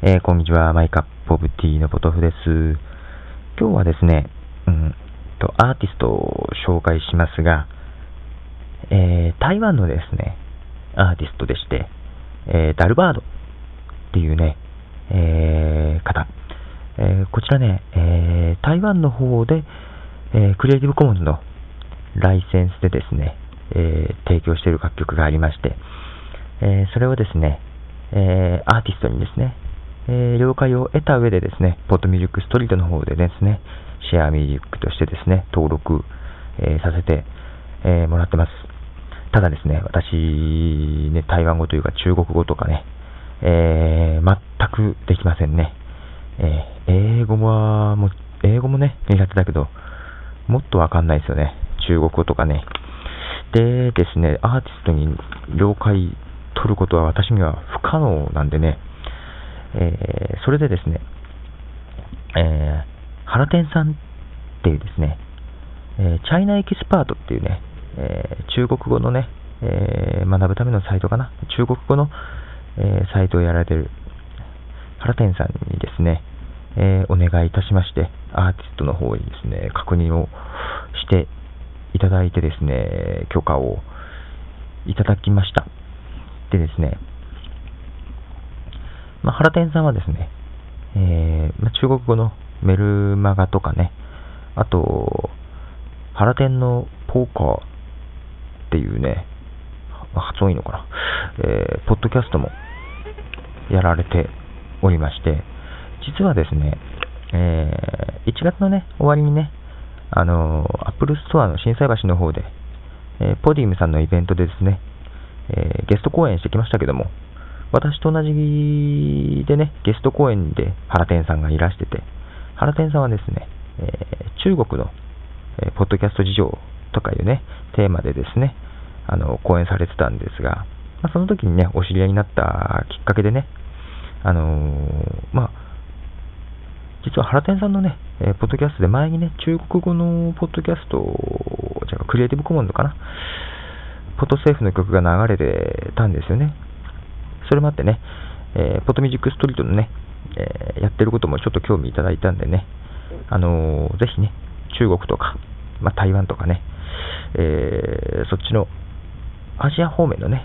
えー、こんにちは、マイカップオブティーのポトフです。今日はですね、うんと、アーティストを紹介しますが、えー、台湾のですね、アーティストでして、えー、ダルバードっていうね、え、方、え、こちらね、え、台湾の方で、えー、クリエイティブコモンズのライセンスでですね、え、提供している楽曲がありまして、え、それをですね、え、アーティストにですね、えー、了解を得た上でですね、ポッドミュージックストリートの方でですね、シェアミュージックとしてですね、登録、えー、させて、えー、もらってます。ただですね、私、ね、台湾語というか中国語とかね、え、全くできませんね。え、英語は、もう、英語もね、苦手だけど、もっとわかんないですよね。中国語とかね。でですね、アーティストに了解取ることは私には不可能なんでね、えー、それでですね、えー、原天さんっていうですね、え、チャイナエキスパートっていうね、え、中国語のね、え、学ぶためのサイトかな、中国語の、え、サイトをやられてる原天さんにですね、え、お願いいたしまして、アーティストの方にですね、確認をしていただいてですね、許可をいただきました。でですね、まあ、原天さんはですね、えー、まあ、中国語のメルマガとかね、あと、原天のポーカーっていうね、発音いいのかな、えー、ポッドキャストもやられておりまして、実はですね、えー、1月のね、終わりにね、あのー、アップルストアの心斎橋の方で、えー、ポディウムさんのイベントでですね、え、ゲスト講演してきましたけども、私と同じでね、ゲスト講演で原天さんがいらしてて、原天さんはですね、えー、中国の、えー、ポッドキャスト事情とかいうね、テーマでですね、あの、講演されてたんですが、まあ、その時にね、お知り合いになったきっかけでね、あのー、まあ、実は原天さんのね、えー、ポッドキャストで前にね、中国語のポッドキャスト、じゃあクリエイティブコモンドかな、ポッドセーフの曲が流れてたんですよね。それもあってね、えー、ポトミュージックストリートのね、えー、やってることもちょっと興味いただいたんでね、あのー、ぜひね、中国とか、まあ、台湾とかね、えー、そっちのアジア方面のね、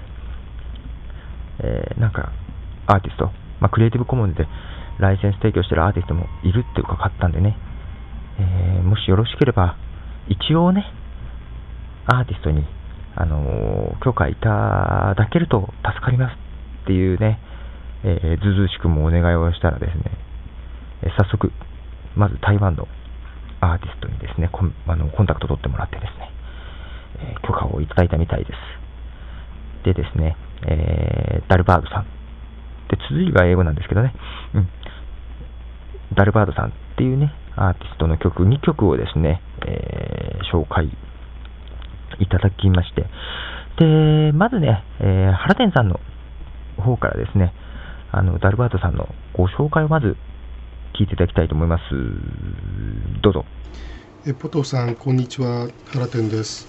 えー、なんかアーティスト、まあ、クリエイティブコモンズでライセンス提供してるアーティストもいるっていうかかったんでね、えー、もしよろしければ、一応ね、アーティストに、あのー、許可いただけると助かります。っていうね、えー、ずずしくもお願いをしたらですね、え早速、まず台湾のアーティストにですね、コンあのコンタクト取ってもらってですね、え許可をいただいたみたいです。でですね、えダルバードさん。で、続きが英語なんですけどね、うん。ダルバードさんっていうね、アーティストの曲2曲をですね、えー、紹介いただきまして、で、まずね、えー、原天さんの方からですね、あの、ダルバートさんのご紹介をまず聞いていただきたいと思います。どうぞ。えポトさん、こんにちは。原天です。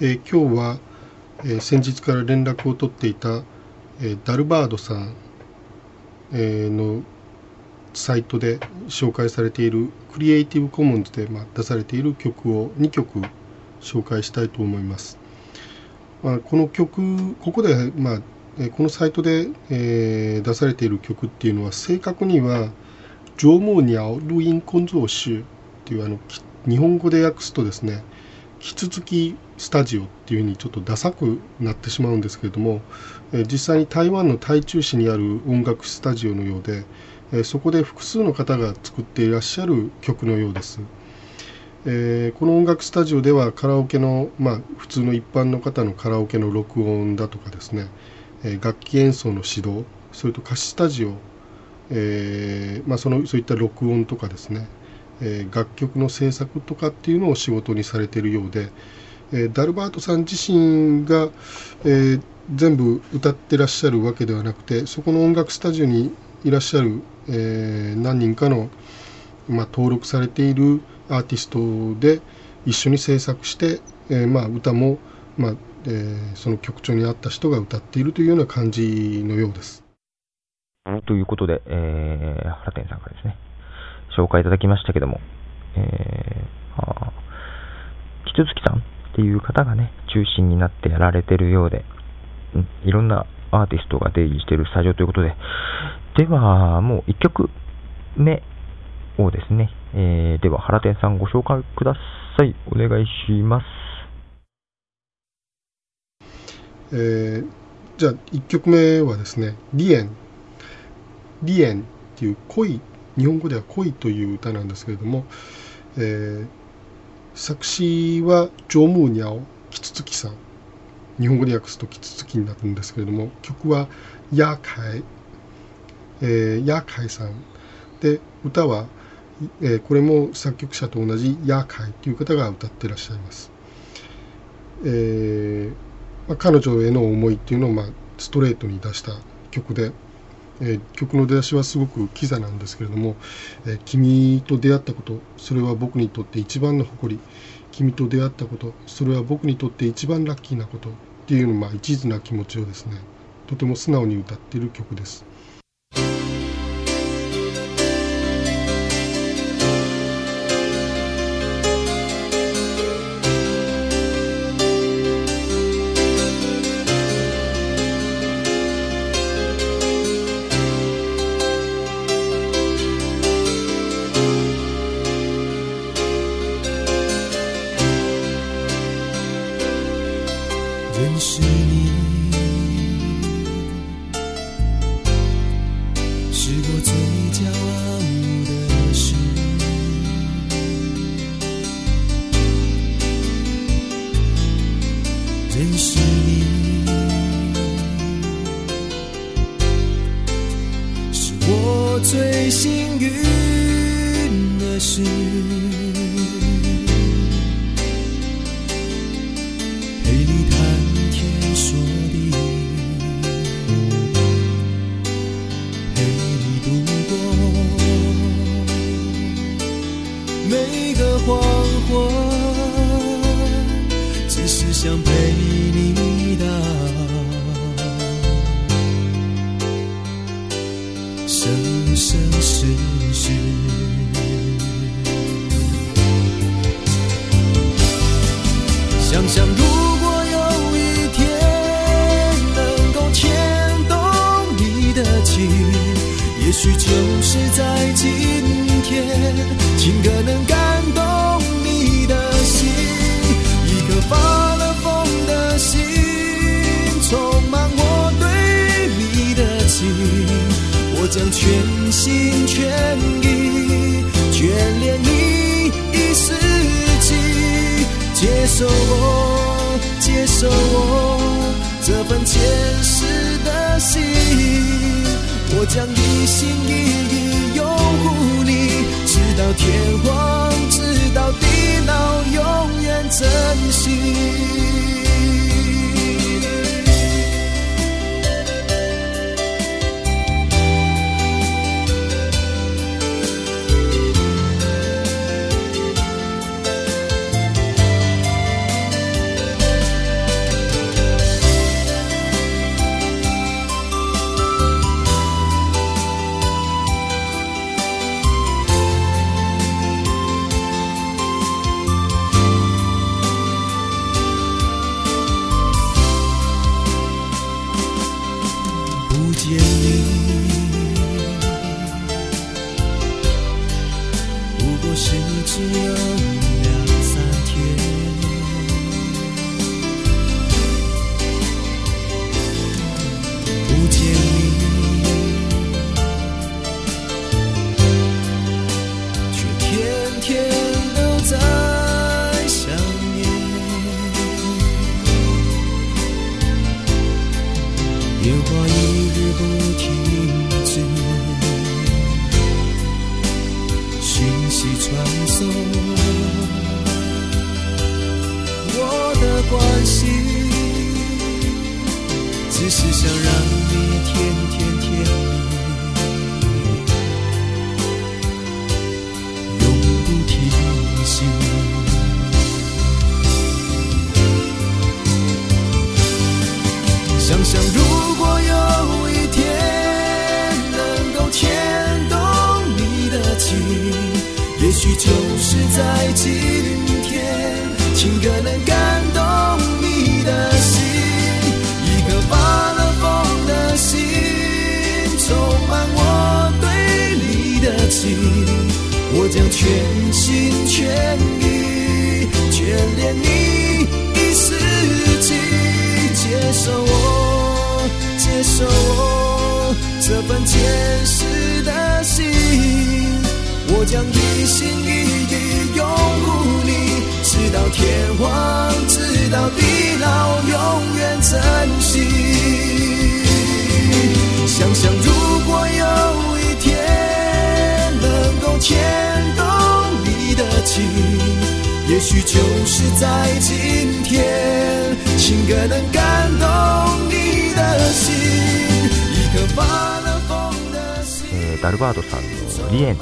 え今日は、え先日から連絡を取っていた、えダルバードさん、えのサイトで紹介されているクリエイティブコモンズで、まあ、出されている曲を2曲紹介したいと思います。まあ、この曲、ここで、まあ、このサイトで、え、出されている曲っていうのは正確には「縄文鳥录音工作室」っていうあの日本語で訳すとですねキツツキスタジオっていうふうにちょっとダサくなってしまうんですけれども、え、実際に台湾の台中市にある音楽スタジオのようで、え、そこで複数の方が作っていらっしゃる曲のようです。えー、この音楽スタジオではカラオケの、まあ、普通の一般の方のカラオケの録音だとかですねえ楽器演奏の指導それと歌詞スタジオ、えー、まあ、そのそういった録音とかですね、えー、楽曲の制作とかっていうのを仕事にされているようで、えダルバートさん自身が、え全部歌ってらっしゃるわけではなくてそこの音楽スタジオにいらっしゃる、え何人かの、まあ、登録されているアーティストで一緒に制作して、えまあ、歌も、まあえ、その曲調に合った人が歌っているというような感じのようです。ということで、えー、原店さんからですね、紹介いただきましたけども、え、あキツツキさんっていう方がね、中心になってやられてるようで、うん、いろんなアーティストが出入りしているスタジオということで、では、もう1曲目をですね、えー、では原店さんご紹介ください。お願いします。えー、じゃあ1曲目はですね「リエン」「リエン」っていう恋日本語では恋という歌なんですけれども、えー、作詞はジョムーニャオキツツキさん。日本語で訳すとキツツキになるんですけれども曲はヤーカイ、えー、ヤーカイさん。で歌は、えー、これも作曲者と同じヤーカイという方が歌ってらっしゃいます、えーまあ、彼女への思いっていうのを、まあ、ストレートに出した曲で、えー、曲の出だしはすごくキザなんですけれども、えー、君と出会ったことそれは僕にとって一番の誇り君と出会ったことそれは僕にとって一番ラッキーなことっていうのまあ一途な気持ちをですねとても素直に歌っている曲です。认识你。是我最幸运的事。只是想想，如果有一天能够牵动你的情，也许就是在今天，情歌能。将全心全意眷恋你一世纪接受我接受我这份前世的心我将一心一意拥护你直到天荒直到地老永远珍惜眷恋你一世纪，接受我，接受我这份前世的心。我将一心一意拥护你，直到天荒，直到地老，永远珍惜。想想如果有一天能够牵，也许就是在今天，情歌能感动你的心，一颗发了疯的心。えダルバードさんの「リエン」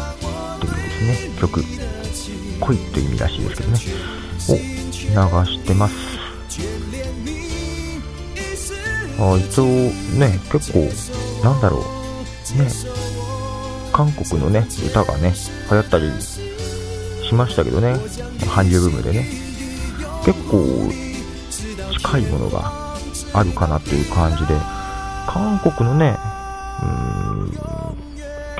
というですね。曲恋という意味らしいですけどね。を流してます。あ一応ね結構なんだろう。ね韓国のね歌がね流行ったりしましたけどね。韓流ブームでね。結構近いものがあるかなっていう感じで。韓国のねうーん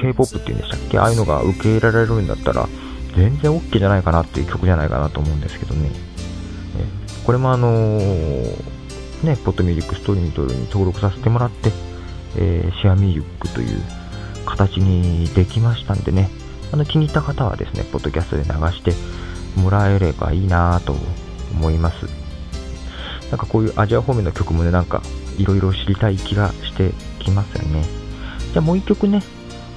K-POP っていうんでしたっけ？ああいうのが受け入れられるんだったら全然 OK じゃないかなっていう曲じゃないかなと思うんですけどね。これもあのーね、ポッドミュージックストリートに登録させてもらって、えーシェアミュージックという形にできましたんでね、あの気に入った方はですね、ポッドキャストで流してもらえればいいなと思います。なんかこういうアジア方面の曲もね、なんかいろいろ知りたい気がしてきますよね。じゃあもう一曲ね、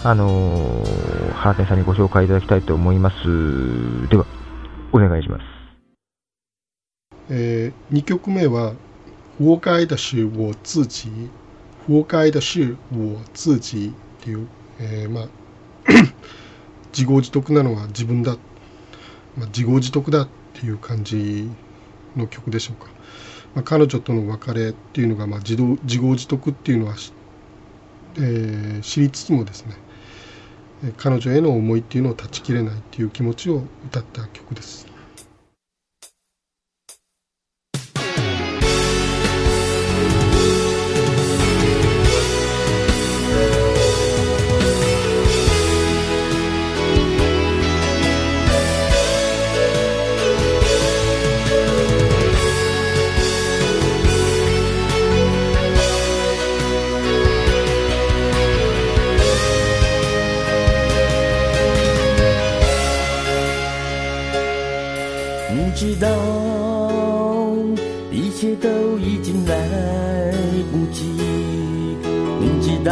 あのー、原田さんにご紹介いただきたいと思います。では、お願いします。えー2曲目は「活该的是我自己」「活该的是我自己」っていう、えーまあ自業自得なのは自分だ、まあ、自業自得だっていう感じの曲でしょうか、まあ、彼女との別れっていうのが、まあ、自動自業自得っていうのは、えー知りつつもですね彼女への思いっていうのを断ち切れないっていう気持ちを歌った曲です。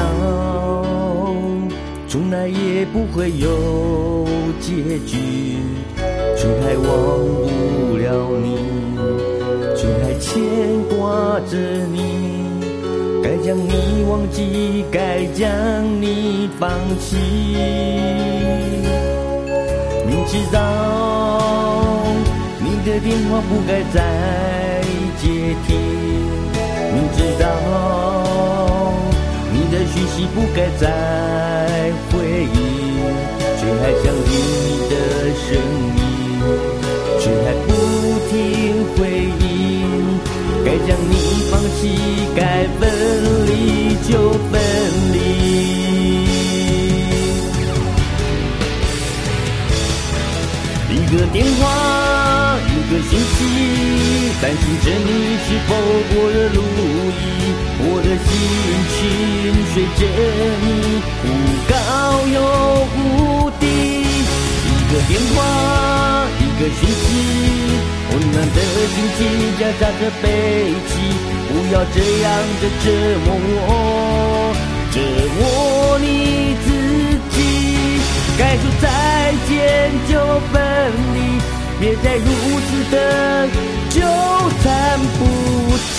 到从来也不会有结局，却还忘不了你，却还牵挂着你。该将你忘记，该将你放弃。明知道，你的电话不该再接听。明知道，讯息不该再回应，却还想你的声音，却还不停回应。该将你放弃，该分离就分离。一个电话，一个信息，担心着你是否过得如意。我的心情随着你忽高又忽低。一个电话，一个讯息，温暖的心情夹杂着悲戚。不要这样的折磨我，折磨你自己。该说再见就分离，别再如此的纠缠不清。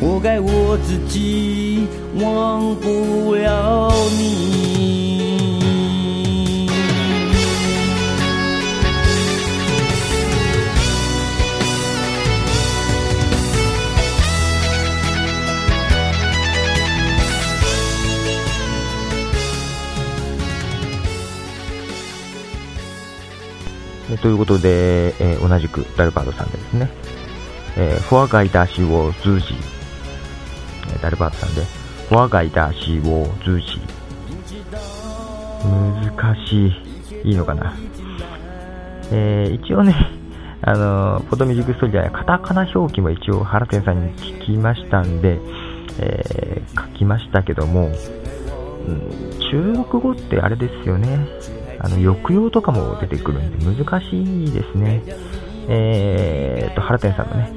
活该我自己忘不了你。ということで、えー同じくダルバードさんですね、えー、フォアガイダーシをズージー、えーダルバードさんで、フォアガイダーシーをズージー。難しい。いいのかな？えー一応ね、あのフォトミュージックストリーではカタカナ表記も一応原天さんに聞きましたんで、えー書きましたけども、うん中国語ってあれですよね、あの抑揚とかも出てくるんで難しいですね。えーと、原天さんのね、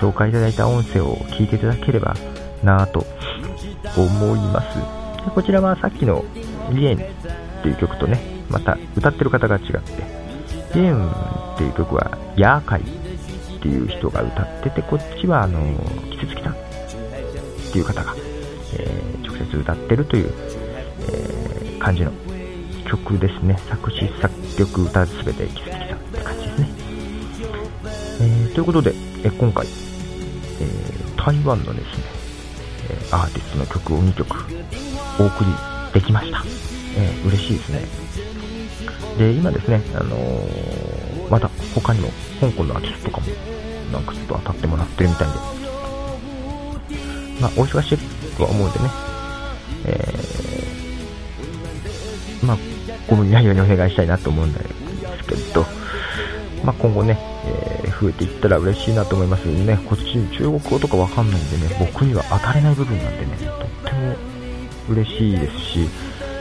紹介いただいた音声を聞いていただければなぁと思います。でこちらはさっきのリエンっていう曲とね、また歌ってる方が違って、リエンっていう曲はヤーカイっていう人が歌ってて、こっちはあの、キツツキさんっていう方が、えー直接歌ってるという、えー感じの曲ですね。作詞、作曲、歌すべてキツツキということで、え今回、えー台湾のですね、えアーティストの曲を2曲お送りできました。えー嬉しいですね。で、今ですね、あのーまた他にも香港のアーティストとかもなんかちょっと当たってもらってるみたいで、まあ、お忙しいとは思うんでね、えーまあ、ご無理ないようにお願いしたいなと思うんですけど、まあ、今後ね、えー増えていったら嬉しいなと思いますね。こっち中国語とかわかんないんでね、僕には当たれない部分なんでね、とっても嬉しいですし、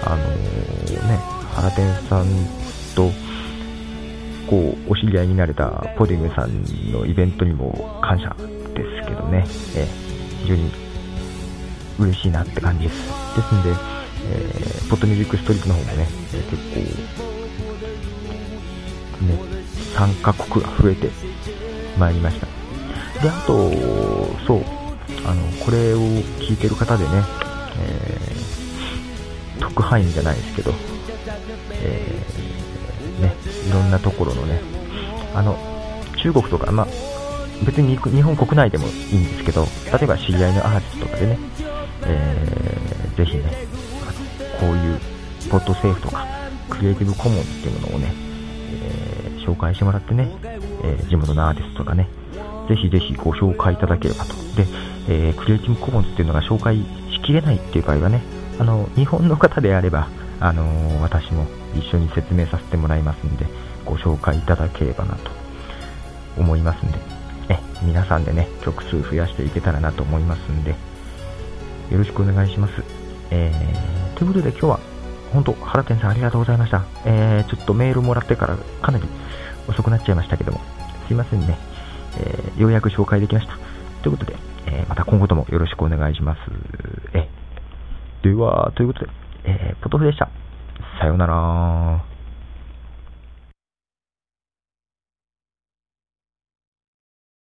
あのーね、原天さんと、こう、お知り合いになれたポディムさんのイベントにも感謝ですけどね、えー非常に嬉しいなって感じです。ですんで、えーポットミュージックストリートの方もね、えー結構、ね、参加国が増えてまいりました。で、あと、そう、あの、これを聞いてる方でね、えー特派員じゃないですけど、えーね、いろんなところのね、あの、中国とか、ま、別に日本国内でもいいんですけど、例えば知り合いのアーティストとかでね、えーぜひね、あのこういうポッドセーフとか、クリエイティブコモンっていうものをね、えー紹介してもらってね、えー地元のアーティストとかね、ぜひぜひご紹介いただければと。で、えークリエイティブコモンズっていうのが紹介しきれないっていう場合はね、あの、日本の方であれば、あのー私も一緒に説明させてもらいますんで、ご紹介いただければなと思いますんで、え、皆さんでね、曲数増やしていけたらなと思いますんで、よろしくお願いします。えー、ということで今日は、本当、原天さんありがとうございました。えー、ちょっとメールもらってからかなり遅くなっちゃいましたけども、すいませんね。えー、ようやく紹介できました。ということで、えーまた今後ともよろしくお願いします。え、では、ということで、えーポトフでした。さようなら。